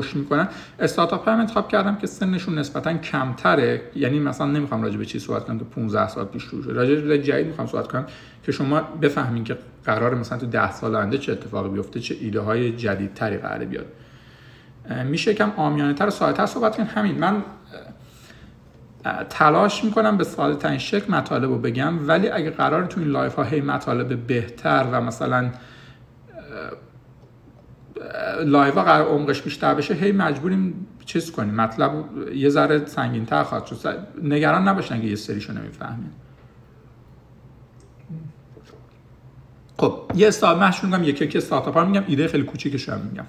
رشد می‌کنن. استارتاپ هم انتخاب کردم که سنشون نسبتا کمتره. یعنی مثلا نمی‌خوام راجع به چی صحبت کنم که 15 سال پیش شروع راجع به جدید می‌خوام صحبت کنم که شما بفهمین که قرار مثلا تو 10 سال آینده چه اتفاقی بیفته چه ایده های جدیدتری قراره بیاد. میشه یکم عامیانه تر و ساده صحبت کنیم. همین من تلاش می‌کنم به ساده ترین شکل مطالب رو بگم. ولی اگه قرار تو این live ها هی مطالب بهتر و مثلا لایو قرار عمقش بیشتر بشه هی مجبوریم چیز کنیم. مطلب یه ذره سنگین تر خواهد شد. نگران نباشن که یه سریشو نمی‌فهمین. خب یه استارت مشهور میگم یکی یکی استارتاپ میگم. ایده خیلی کوچیکش هم میگم.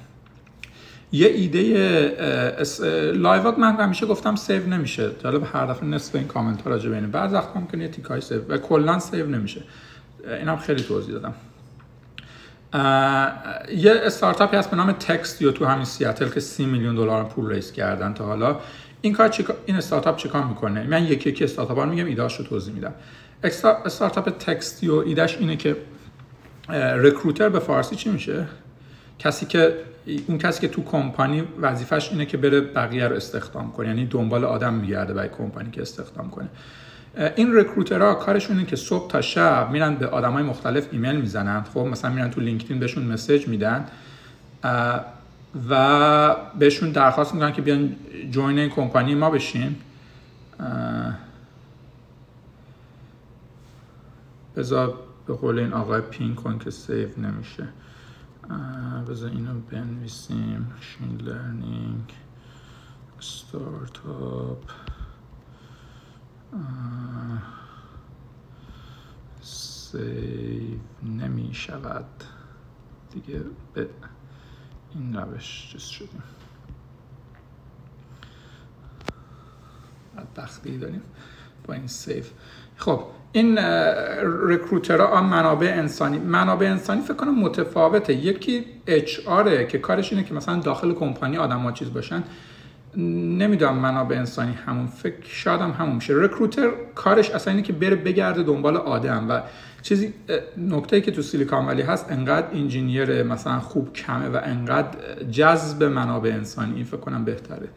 یه ایده لایوات من همیشه گفتم سیو نمیشه. جالب هر دفعه نصف این کامنت ها راجع به بعض وقت ممکنه تیکای سیو و کلا سیو نمیشه. اینم خیلی توضیح دادم. یه استارتاپی هست به نام Textio تو همین سیاتل که 30 میلیون دلار پول raise کردن تا حالا. این کار چیکار این استارتاپ چیکار می‌کنه؟ من یکی یکی استارتاپ ها میگم ایده‌اش رو توضیح میدم. استارتاپ Textio ایدهش اینه که recruiter به فارسی چی میشه؟ کسی که اون کسی که تو کمپانی وظیفش اینه که بره بقیه رو استخدام کنه. یعنی دنبال آدم میگرده برای کمپانی که استخدام کنه. این recruiter ها کارشون اینه که صبح تا شب میرن به آدمای مختلف ایمیل می‌زنن. خب مثلا میرن تو لینکدین بهشون message میدن و بهشون درخواست می‌کنن که بیان join این کمپانی ما بشین. بذار به قول این آقای pin کن که save نمیشه. بذار اینو بنویسیم. machine learning ستارتاپ سیو نمی شود دیگه به این روش چیز شدیم. بدبختی داریم با این سیف. خب این رکروترها منابع انسانی. منابع انسانی فکر کنم متفاوته. یکی اچ که کارش اینه که مثلا داخل کمپانی آدم ها چیز باشن. نمی‌دونم منابع انسانی همون فکر شاید هم همون میشه. رکروتر کارش اصلا اینه که بره بگرده دنبال آدم و چیزی نکته که تو سیلیکان ولی هست انقدر انجینیر مثلا خوب کمه و انقدر جذب منابع انسانی این فکر کنم بهتره.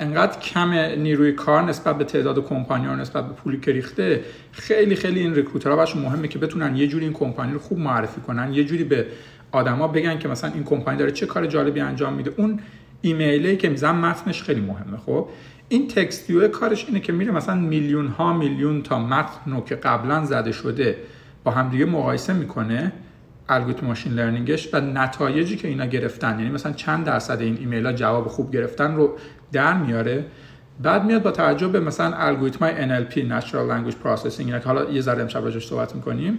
انقدر کم نیروی کار نسبت به تعداد کمپانی ها نسبت به پولی که ریخته خیلی خیلی این رکروترها براشون مهمه که بتونن یه جوری این کمپانی رو خوب معرفی کنن یه جوری به آدما بگن که مثلا این کمپانی داره چه کار جالبی انجام میده. اون ایمیلی که میزن متنش خیلی مهمه خب؟ این Textio کارش اینه که میره مثلا میلیون ها میلیون تا متن که قبلا زده شده با همدیگه مقایسه می‌کنه الگوریتم machine learning ش و نتایجی که اینا گرفتن یعنی مثلا چند درصد این ایمیل ها جواب خوب گرفتن رو در میاره. بعد میاد با توجه به مثلا الگوریتم های NLP Natural Language Processing اینا که حالا یه ذره امشب راجعش صحبت می‌کنیم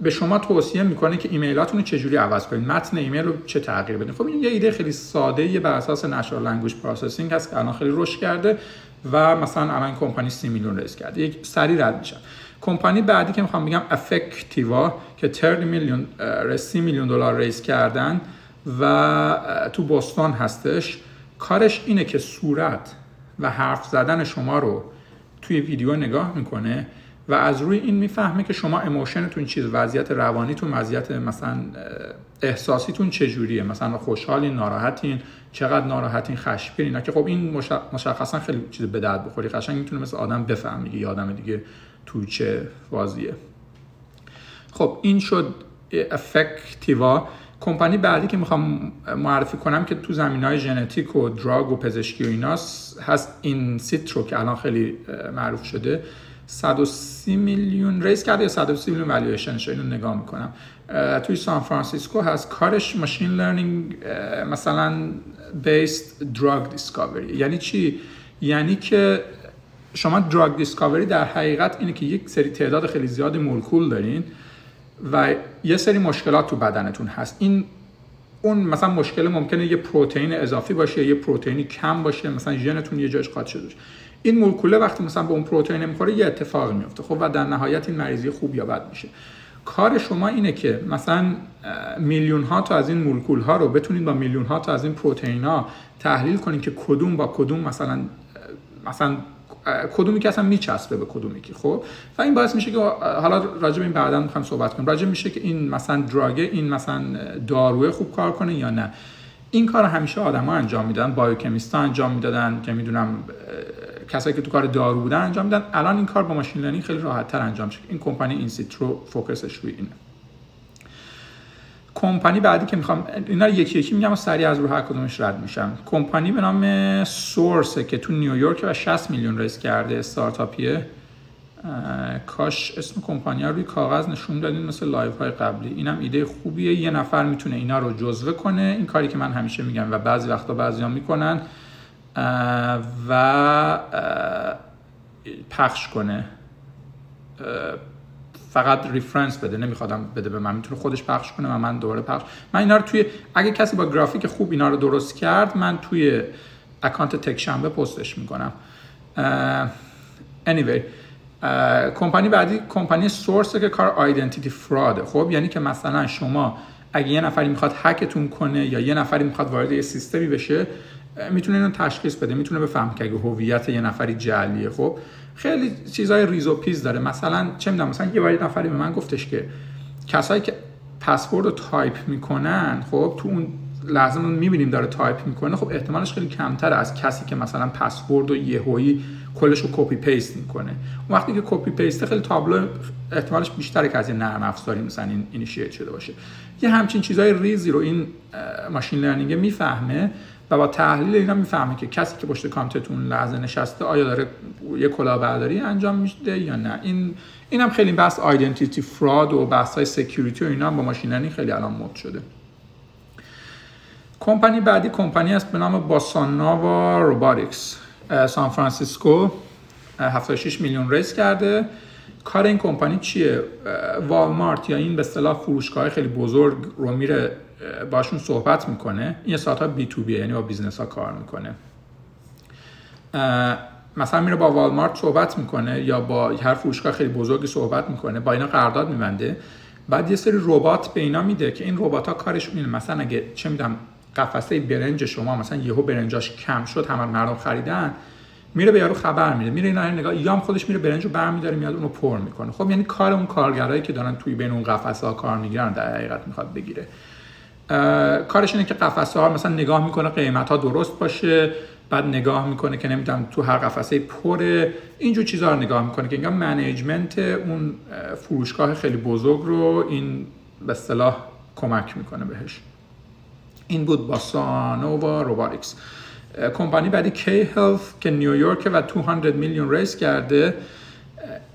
به شما توصیه می‌کنه که ایمیلاتون رو چجوری عوض کنید؟ متن ایمیل رو چه تغییر بدین؟ خب این یه ایده خیلی ساده یه بر اساس natural language processing هست که الان خیلی رشد کرده و مثلا الان کمپانی 30 میلیون raise کرده. یک سری رد میشن. کمپانی بعدی که می‌خوام بگم Affectiva که 30 میلیون 30 میلیون دلار raise کردن و تو بوستون هستش. کارش اینه که صورت و حرف زدن شما رو توی ویدیو نگاه می‌کنه. و از روی این می‌فهمه که شما emotion تون چیز وضعیت روانیتون وضعیت مثلا احساسیتون چجوریه؟ مثلا خوشحالین ناراحتین؟ چقدر ناراحتین؟ خشمگین؟ اینا که خب این مشخصا خیلی چیز به درد بخوری. قشنگ می‌تونه مثل آدم بفهمه یه آدم دیگه تو چه فازیه خب این شد Affectiva کمپانی بعدی که می‌خوام معرفی کنم که تو زمینه های ژنتیک و drug و پزشکی و ایناست هست Insitro که الان خیلی معروف شده. 130 میلیون raise کرده یا 130 میلیون والویشنش اینو نگاه می‌کنم. توی سان فرانسیسکو هست کارش machine learning مثلا based drug discovery یعنی چی؟ یعنی که شما drug discovery در حقیقت اینه که یک سری تعداد خیلی زیاد مولکول دارین و یه سری مشکلات تو بدنتون هست. این اون مثلا مشکل ممکنه یه پروتئین اضافی باشه یه پروتئینی کم باشه مثلا ژنتون یه جاش قاطی شده این مولکوله وقتی مثلا به اون پروتئین نمی‌خوره یه اتفاق میفته. خب و در نهایت این مریضی خوب یا بد میشه. کار شما اینه که مثلا میلیون ها تا از این مولکول ها رو بتونید با میلیون ها تا از این پروتئین ها تحلیل کنید که کدوم با کدوم مثلا مثلا کدومی که اصلا میچسبه به کدومی که خب؟ و این باعث میشه که حالا راجع به این بعدا می‌خوام صحبت کنم راجع میشه که این مثلا دراگه این مثلا داروی خوب کار کنه یا نه. این کار همیشه آدما انجام می‌دادن biochemist ا انجام می‌دادن چه می‌دونم کسایی که تو کار دارو بودن انجام میدن الان این کار با machine learning خیلی راحت تر انجام شد این کمپانی Insitro focus ش روی اینه. کمپانی بعدی که می‌خوام اینا رو یکی یکی میگم و سریع از رو هر کدومش رد میشم. کمپانی به نام سورسه که تو نیویورک و 60 میلیون raise کرده استارتاپیه. کاش اسم کمپانی ها روی کاغذ نشون دادین مثل live های قبلی. اینم ایده خوبیه. یه نفر می‌تونه اینا رو جزوه کنه. این کاری که من همیشه میگم و بعضی وقتا بعضی می‌کنن و پخش کنه. فقط reference بده نمیخوادم بده به من می‌تونه خودش پخش کنه و من دوباره پخش. من اینا رو توی اگه کسی با گرافیک خوب اینا رو درست کرد من توی account تک‌شنبه پستش می‌کنم. anyway کمپانی بعدی کمپانی سورس که کار identity fraud ه خب یعنی که مثلا شما اگه یه نفری می‌خواد هکتون کنه یا یه نفری می‌خواد وارد یه سیستمی بشه می‌تونه اینو تشخیص بده می‌تونه بفهمه که اگه هویت یه نفری جعلیه. خب خیلی چیزای ریز میز داره. مثلا چه می‌دونم مثلا یه بار نفری به من گفتش که کسایی که پسورد رو تایپ می‌کنن خب تو اون لحظه ما می‌بینیم داره تایپ می‌کنه خب احتمالش خیلی کمتر از کسی که مثلا پسورد و یهویی کلش رو copy paste می‌کنه. اون وقتی که copy paste خیلی تابلو احتمالش بیشتره که از یه نرم افزاری مثلا این شده باشه. یه همچین چیزای ریزی رو این machine learning می‌فهمه. و با تحلیل اینا می‌فهمه که کسی که پشت کامپیوترتون لحظه نشسته آیا داره یه کلاهبرداری انجام میده یا نه. این اینم خیلی بحث identity fraud و بحث های security و اینا با ماشین خیلی الان مد شده. کمپانی بعدی کمپانی است به نام Bossa Nova Robotics سان فرانسیسکو 76 میلیون raise کرده. کار این کمپانی چیه؟ والمارت یا این به اصطلاح فروشگاه خیلی بزرگ رو میره باهاشون صحبت می‌کنه. این ساعت ها B2B یعنی با business ها کار می‌کنه. مثلا میره با والمارت صحبت می‌کنه یا با هر فروشگاه خیلی بزرگی صحبت می‌کنه با اینا قرارداد میبنده. بعد یه سری ربات به اینا میده که این ربات ها کارشون اینه. مثلا اگه چه میدونم قفسه برنج شما مثلا یهو برنجاش کم شد همه مردم خریدن میره به یارو خبر میده میره اینا نگاه یا هم خودش میره برنجو برمیداره میاد اونو پر می‌کنه. خب یعنی کار اون کارگرایی که دارن توی بین اون قفسه ها کار می‌گیرن در حقیقت می‌خواد بگیره. کارش اینه که قفسه ها مثلا نگاه می‌کنه قیمت ها درست باشه بعد نگاه می‌کنه که نمی‌دونم تو هر قفسه پره. اینجور چیزها رو نگاه می‌کنه که انگار منیجمنت اون فروشگاه خیلی بزرگ رو این به اصطلاح کمک می‌کنه بهش. این بود Bossa Nova Robotics کمپانی بعدی K Health که نیویورک و 200 میلیون raise کرده.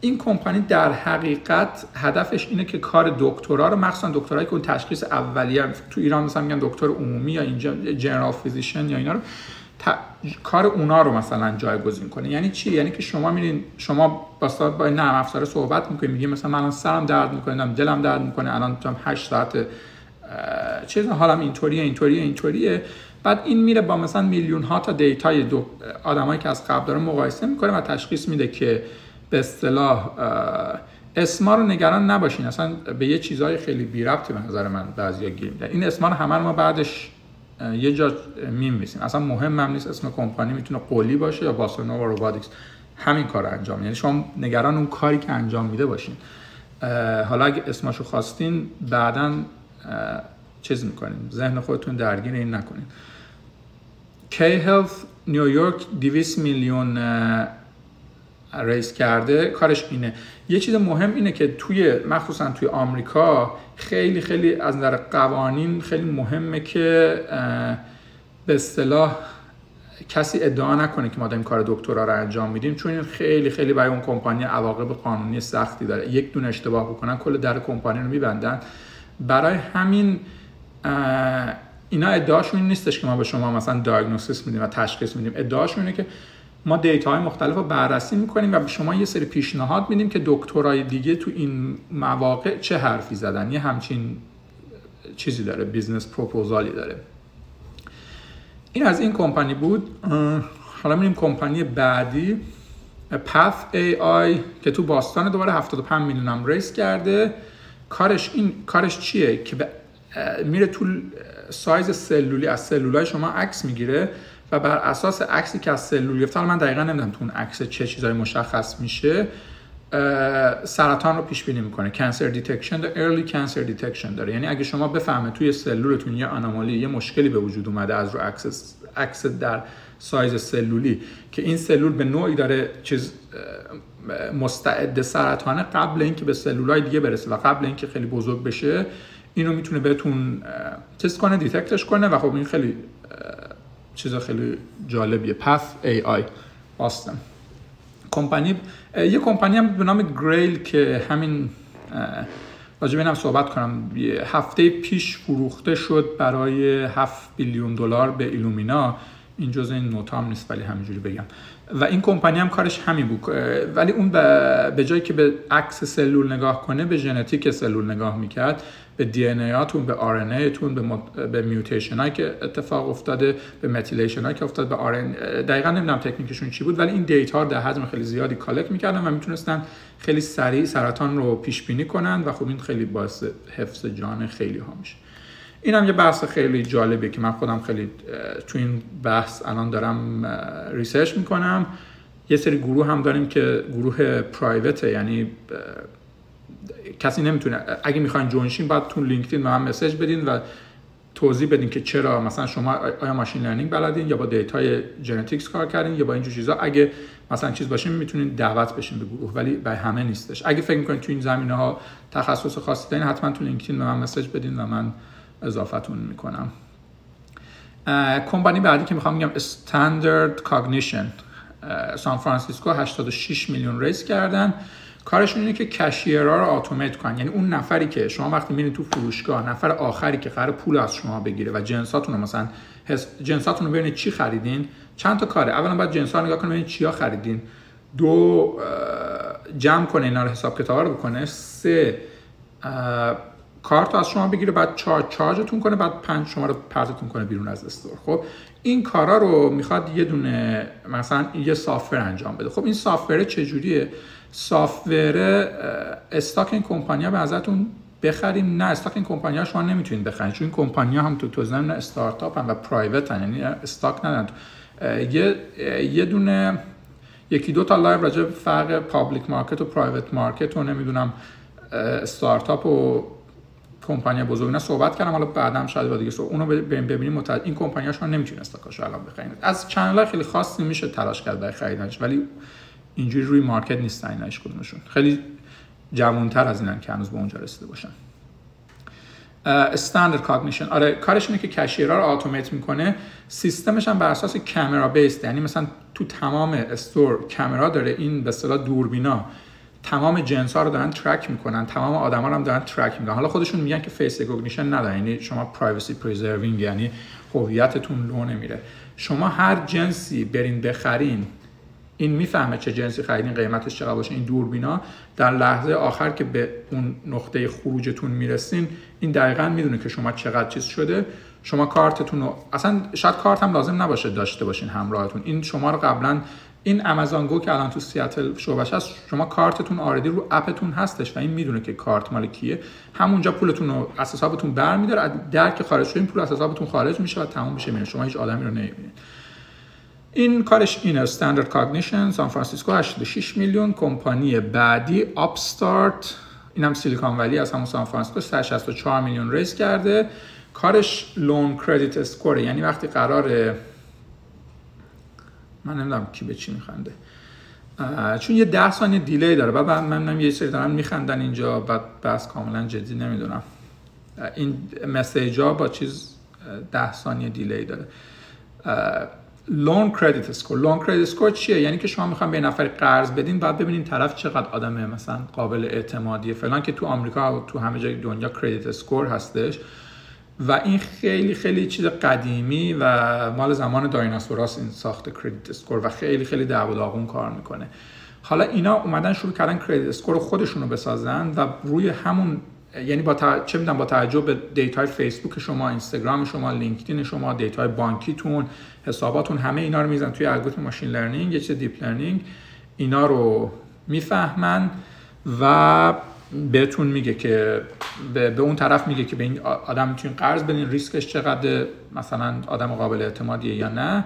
این کمپانی در حقیقت هدفش اینه که کار دکترا رو مخصوصا دکترایی که اون تشخیص اولیه تو ایران مثلا میگن دکتر عمومی یا اینجا general physician یا اینا رو کار اونا رو مثلا جایگزین کنه. یعنی چی؟ یعنی که شما میرین شما با با نرم افزار صحبت می‌کنید میگه مثلا من الان سرم درد می‌کنه دلم درد می‌کنه الان تو 8 ساعت چیز حالم اینطوریه اینطوریه اینطوریه. بعد این میره با مثلا میلیون ها تا data ی دو آدمایی که از قبل داره مقایسه می‌کنه و تشخیص میده که به اصطلاح اسما رو نگران نباشین. اصلا به یه چیزهای خیلی بی ربطی به نظر من بعضیا گیر میدن این اسما رو همه ما بعدش یه جا میمیسیم اصلا مهم هم نیست اسم کمپانی می‌تونه قولی باشه یا باسونو و robotics. همین کار انجام یعنی شما نگران اون کاری که انجام میده باشین. حالا اگه اسمشو خواستین بعدا چیز می‌کنیم. ذهن خودتون درگیر این نکنین. کی هلف نیویورک 200 میلیون ریس کرده. کارش اینه. یه چیز مهم اینه که توی مخصوصا توی آمریکا خیلی خیلی از نظر قوانین خیلی مهمه که به اصطلاح کسی ادعا نکنه که ما داریم کار دکترا رو انجام میدیم چون این خیلی خیلی برای اون کمپانی عواقب قانونی سختی داره. یک دونه اشتباه بکنن کل در کمپانی رو میبندن. برای همین اینا ادعاشون نیستش که ما به شما مثلا diagnosis میدیم و تشخیص میدیم. ادعاشون اینه که ما data های مختلف رو بررسی می‌کنیم و به شما یه سری پیشنهاد میدیم که دکترای دیگه تو این مواقع چه حرفی زدن. یه همچین چیزی داره business proposal ی داره. این از این کمپانی بود. حالا میریم کمپانی بعدی. PathAI که تو Boston دوباره 75 میلیون هم raise کرده. کارش این کارش چیه که میره تو سایز سلولی از سلولای شما عکس می‌گیره و بر اساس عکسی که از سلول گرفته من دقیقا نمی‌دونم تو اون عکس چه چیزای مشخص میشه سرطان رو پیش بینی می‌کنه. cancer detection early cancer detection داره. یعنی اگه شما بفهمه توی سلولتون یه anomaly یه مشکلی به وجود اومده از رو عکس عکس در سایز سلولی که این سلول به نوعی داره چیز مستعد سرطانه قبل اینکه به سلولای دیگه برسه و قبل اینکه خیلی بزرگ بشه اینو می‌تونه بهتون تست کنه detect ش کنه و خب این خیلی چیز خیلی جالبیه. PathAI Boston کمپانی یه کمپانی هم به نام Grail که همین راجع به صحبت کنم. هفته پیش فروخته شد برای 7 billion دلار به Illumina. این جزء این note ام نیست ولی همینجوری بگم. و این کمپانی هم کارش همین بود. ولی اون به جایی که به عکس سلول نگاه کنه به ژنتیک سلول نگاه می‌کرد به DNA هاتون به RNA یتون به, مد... به mutation هایی که اتفاق افتاده به methylation هایی که افتاد به آر دقیقا نمی‌دونم تکنیکشون چی بود ولی این data در حجم خیلی زیادی collect می‌کردن و می‌تونستن خیلی سریع سرطان رو پیش بینی کنن و خب این خیلی باعث حفظ جان خیلی ها میشه. این هم یه بحث خیلی جالبیه که من خودم خیلی تو این بحث الان دارم research می‌کنم. یه سری گروه هم داریم که گروه private ه یعنی کسی نمی‌تونه اگه می‌خواین join شین باید تو LinkedIn به من message بدین و توضیح بدین که چرا مثلا شما آیا machine learning بلدین یا با data ی genetics کار کردین یا با اینجور چیزا. اگه مثلا چیز باشین می‌تونین دعوت بشین به گروه ولی به همه نیستش. اگه فکر می‌کنین تو این زمینه ها تخصص خاصی دارین حتما تو LinkedIn به من message بدین و من اضافتون می‌کنم. کمپانی بعدی که می‌خوام میگم Standard Cognition سان فرانسیسکو 86 میلیون raise کردن. کارشون اینه که cashier ها رو automate کنن. یعنی اون نفری که شما وقتی میرین تو فروشگاه نفر آخری که قرار پول از شما بگیره و جنساتون رو مثلا جنساتون رو ببینید چی خریدین؟ چند تا کاره. اولا باید جنس ها نگاه کنید ببینید چیا خریدین. دو جمع کنه اینا رو حساب کتاب رو بکنه. سه کارت از شما بگیره بعد charge charge تون کنه بعد پنج شما رو پرتتون کنه بیرون از store. خب این کارا رو می‌خواد یه دونه مثلا یه software انجام بده. خب این software چجوریه؟ software stock این کمپانیا به ازتون بخریم. نه stock این کمپانیا شما نمی‌تونید بخرید چون این کمپانیا هم تو تو زمین استارتاپ هم و private هم یعنی stock ندارن. یه یه دونه یکی دو تا live راجع فرق public market و private market و نمی‌دونم استارتاپ و کمپانی بزرگ نه صحبت کردم حالا بعدم شاید با دیگه اونو بریم ببینیم متعد... این کمپانی شما نمی‌تونه stock اشو الان بخرید از channel خیلی خاصی میشه تلاش کرد برای خریدنش ولی اینجوری روی market نیستن اینا هیچ کدومشون. خیلی جوانتر از اینن که هنوز به اونجا رسیده باشن. Standard Cognition آره کارش اینه که cashier ها رو automate می‌کنه. سیستمش هم بر اساس camera base یعنی مثلا تو تمام store camera داره این به اصطلاح دوربینا تمام جنس ها رو دارن track می‌کنن تمام آدما رو هم دارن track می‌کنن. حالا خودشون میگن که face recognition نداره یعنی شما privacy preserving یعنی هویتتون لو نمیره شما هر جنسی برین بخرین این می‌فهمه چه جنسی خریدین قیمتش چقدر باشه این دوربینا. در لحظه آخر که به اون نقطه خروجتون می‌رسین این دقیقا می‌دونه که شما چقدر چیز شده. شما کارتتون رو اصلا شاید کارت هم لازم نباشه داشته باشین همراهتون. این شما رو قبلا این Amazon Go که الان تو سیاتل شعبش هست شما کارتتون already رو app تون هستش و این می‌دونه که کارت مال کیه. همونجا پولتون رو از حسابتون برمیداره در که خارج این پول از حسابتون خارج میشه و تموم میشه میره. شما هیچ آدمی رو نمی‌بینید. این کارش اینه. Standard Cognition سان فرانسیسکو 86 میلیون. کمپانی بعدی Upstart این هم Silicon Valley از همون سان فرانسیسکو 164 میلیون raise کرده. کارش loan credit score یعنی وقتی قرار من نمی‌دونم کی به چی میخنده. چون یه ده ثانیه delay داره. بعد من یه سری دارن میخندن اینجا بعد بحث کاملا جدی نمی‌دونم. این message ها با چیز ده ثانیه delay داره. loan credit score loan credit score چیه؟ یعنی که شما می‌خوام به نفر قرض بدین بعد ببینین طرف چقدر آدمه مثلا قابل اعتمادیه. فلان که تو آمریکا تو همه جای دنیا credit score هستش. و این خیلی خیلی چیز قدیمی و مال زمان دایناسوراس این ساخت credit score و خیلی خیلی دعوا داغون کار می‌کنه. حالا اینا اومدن شروع کردن credit score رو خودشونو بسازن و روی همون یعنی با چه می‌دونم با توجه به data ی فیسبوک شما اینستاگرام شما لینکدین شما data ی بانکیتون حساباتون همه اینا رو می‌ریزن توی الگوریتم machine learning یه چیز deep learning. اینا رو می‌فهمن و بهتون میگه که به, اون طرف میگه که به این آدم می‌تونین قرض بدین ریسکش چقدر مثلا آدم قابل اعتمادیه یا نه.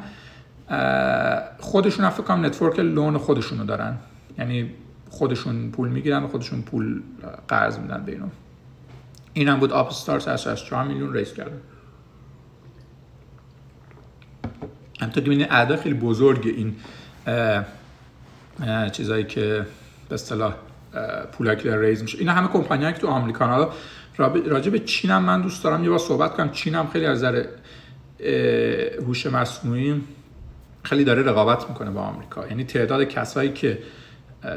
خودشون فکر کنم network loan خودشونو دارن. یعنی خودشون پول می‌گیرن و خودشون پول قرض میدن به اینو این هم بود آپ از 4 میلیون raise کردن. همطور که اعداد خیلی بزرگ این چیزایی که به اصطلاح پولایی که raise میشه. اینا همه کمپانی که تو آمریکا حالا راجع به چین هم من دوست دارم یه بار صحبت کنم. چین هم خیلی از نظر هوش مصنوعی خیلی داره رقابت می‌کنه با آمریکا. یعنی تعداد کسایی که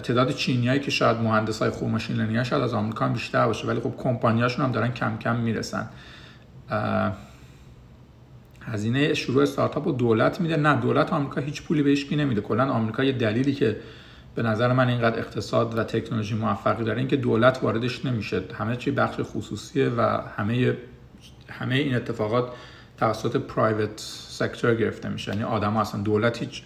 تعداد چینیایی که شاید مهندس های خوب ماشین لرنینگ شاید از آمریکا بیشتر باشه ولی خب کمپانیاشون هم دارن کم کم می‌رسن. هزینه شروع استارتاپ و دولت میده. نه دولت آمریکا هیچ پولی بهش نمیده. کلا آمریکا یه دلیلی که به نظر من اینقدر اقتصاد و تکنولوژی موفقی داره. اینکه دولت واردش نمیشه. همه چی بخش خصوصیه و همه همه این اتفاقات توسط private sector گرفته میشه. یعنی آدم اصلا دولت هیچ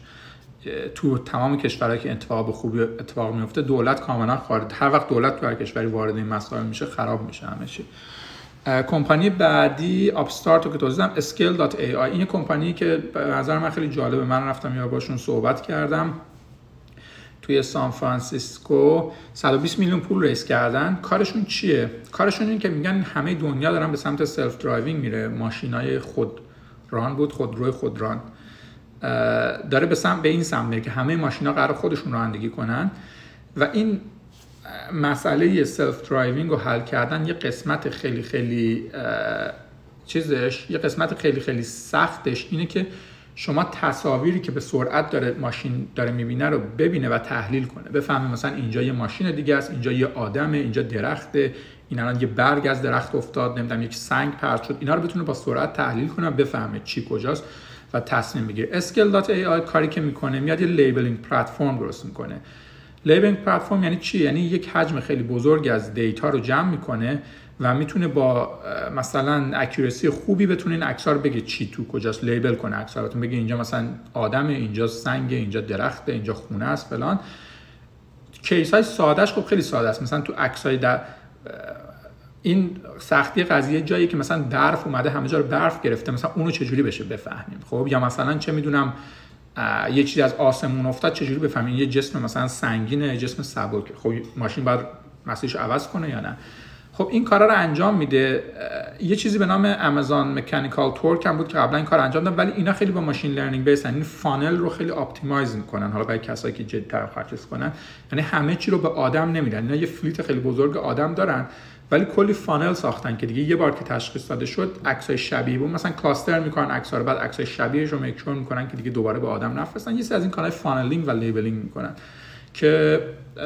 تو تمام کشورهایی که اتفاق خوبی اتفاق میفته دولت کاملا خارج هر وقت دولت تو هر کشوری وارد این مسائل میشه خراب میشه همه چی. کمپانی بعدی Upstart که توضیح دادم Scale.ai این کمپانی که به نظر من خیلی جالبه. من رفتم یا باشون صحبت کردم. توی سان فرانسیسکو 120 میلیون پول raise کردن. کارشون چیه؟ کارشون این که میگن همه دنیا دارن به سمت self driving میره. ماشینای خود ران بود خودروی خودران داره به سمت به این سمت میره که همه ماشینا قرار خودشون رانندگی کنن. و این مسئله self driving رو حل کردن یه قسمت خیلی خیلی چیزش یه قسمت خیلی خیلی سختش اینه که شما تصاویری که به سرعت داره ماشین داره می‌بینه رو ببینه و تحلیل کنه. بفهمه مثلا اینجا یه ماشین دیگه است اینجا یه آدمه اینجا درخته این الان یه برگ از درخت افتاد نمی‌دونم یک سنگ پرت شد. اینا رو بتونه با سرعت تحلیل کنه و بفهمه چی کجاست و تصمیم بگیره. Scale.ai کاری که می‌کنه میاد یه labeling platform درست می‌کنه. labeling platform یعنی چی؟ یعنی یک حجم خیلی بزرگ از data رو جمع می‌کنه و می‌تونه با مثلا accuracy خوبی بتونه این عکس‌ها رو بگه چی تو کجاست label کنه عکس‌ها رو بگه اینجا مثلا آدم اینجا سنگ اینجا درخته اینجا خونه است فلان. case های سادهش خب خیلی ساده است. مثلا تو عکس های در این سختی قضیه جایی که مثلا برف اومده همه جا رو برف گرفته مثلا اونو چجوری بشه بفهمیم؟ خب یا مثلا چه می‌دونم یه چیزی از آسمون افتاد چجوری بفهمیم؟ یه جسم مثلا سنگینه جسم سبک. خب ماشین باید مسیرش عوض کنه یا نه؟ خب این کارا رو انجام میده. یه چیزی به نام Amazon Mechanical Turk هم بود که قبلا این کار انجام دادن ولی اینا خیلی با machine learning base ن این funnel رو خیلی optimize می‌کنن حالا برای کسایی که جدی‌تر purchase کنن. یعنی همه چی رو به آدم نمیدن. اینا یه fleet خیلی بزرگ آدم دارن ولی کلی funnel ساختن که دیگه یه بار که تشخیص داده شد عکسای شبیه بود. مثلا cluster می‌کنن عکس‌ها رو بعد عکسای شبیهش رو می‌کشن می‌کنن که دیگه دوباره به آدم نفرستن. یه سری از این کارهای funneling و labeling می‌کنن. که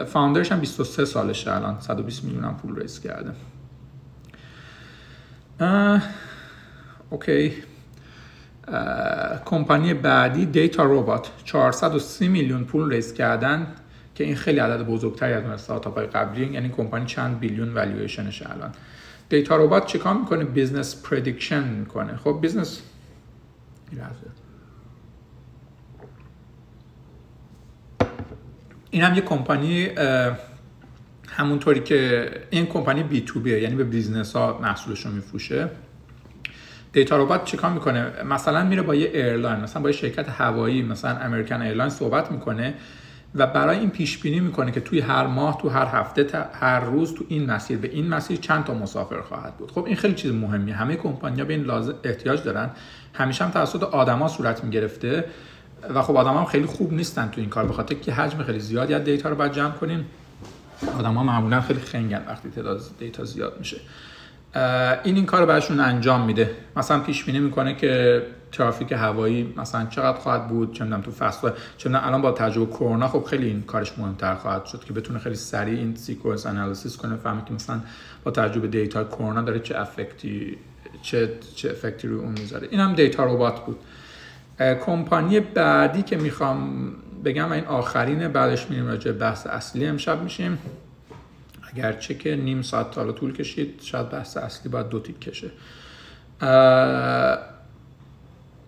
founder ش هم 23 سالشه الان. 120 میلیون پول raise کرده. OK. کمپانی بعدی DataRobot 430 میلیون پول raise کردن که این خیلی عدد بزرگتری از استارتاپ های قبلی. یعنی کمپانی چند billion valuation ش الان. DataRobot چیکار می‌کنه؟ business prediction می‌کنه. خب business این هم یه کمپانی همونطوری که این کمپانی B to B ه یعنی به business ها محصولش رو میفروشه. DataRobot چیکار می‌کنه؟ مثلا میره با یه airline مثلا با یه شرکت هوایی مثلا American Airline صحبت می‌کنه و برای این پیش بینی می‌کنه که توی هر ماه تو هر هفته هر روز تو این مسیر به این مسیر چند تا مسافر خواهد بود. خب این خیلی چیز مهمیه. همه کمپانی‌ها به این لازم احتیاج دارن. همیشه هم توسط آدما صورت می‌گرفته. و خب آدما هم خیلی خوب نیستن تو این کار بخاطر که حجم خیلی زیادی از data رو باید جمع کنیم. آدم ها معمولا خیلی خنگن وقتی تعداد data زیاد میشه. این این کار براشون انجام میده. مثلا پیش بینی می‌کنه که ترافیک هوایی مثلا چقدر خواهد بود چه تو فصل چه الان با تجربه کرونا خب خیلی این کارش مهمتر خواهد شد که بتونه خیلی سریع این sequence analysis کنه فهمه که مثلا با تجربه data کرونا داره چه effect ی چه چه افکتی روی اون می‌ذاره. این هم دیتا ربات بود. کمپانی بعدی که می‌خوام بگم این آخرین بعدش میریم راجع بحث اصلی امشب میشیم. اگرچه که نیم ساعت تا طول کشید شاید بحث اصلی باید دو تیک کشه.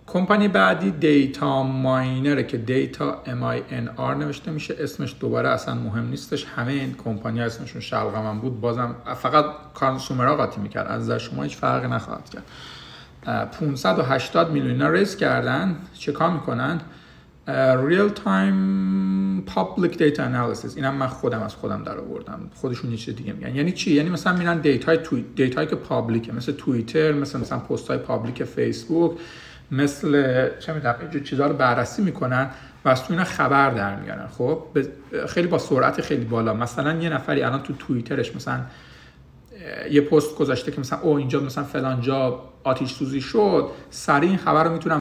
کمپانی بعدی دیتا ماینره که دیتا M-I-N-R نوشته میشه. اسمش دوباره اصلا مهم نیستش. همه این کمپانی اسمشون شلغم بود. بازم فقط consumer ها قاطی می‌کرد. از شما هیچ فرقی نخواهد کرد. 580 میلیون raise کردن. چه کار می‌کنن real time public data analysis اینم من خودم از خودم در آوردم. خودشون یه چیز دیگه میگن. یعنی چی؟ یعنی مثلا میرن data ی توی data یی که public ه مثل توییتر مثل مثلا پست های public فیسبوک مثل چه می‌دونم اینجور چیزها رو بررسی می‌کنن و از تو اینا خبر در میارن. خب؟ خیلی با سرعت خیلی بالا. مثلا یه نفری الان تو توییترش مثلا یه پست گذاشته که مثلا او اینجا مثلا فلان جا آتیش سوزی شد. سریع این خبر رو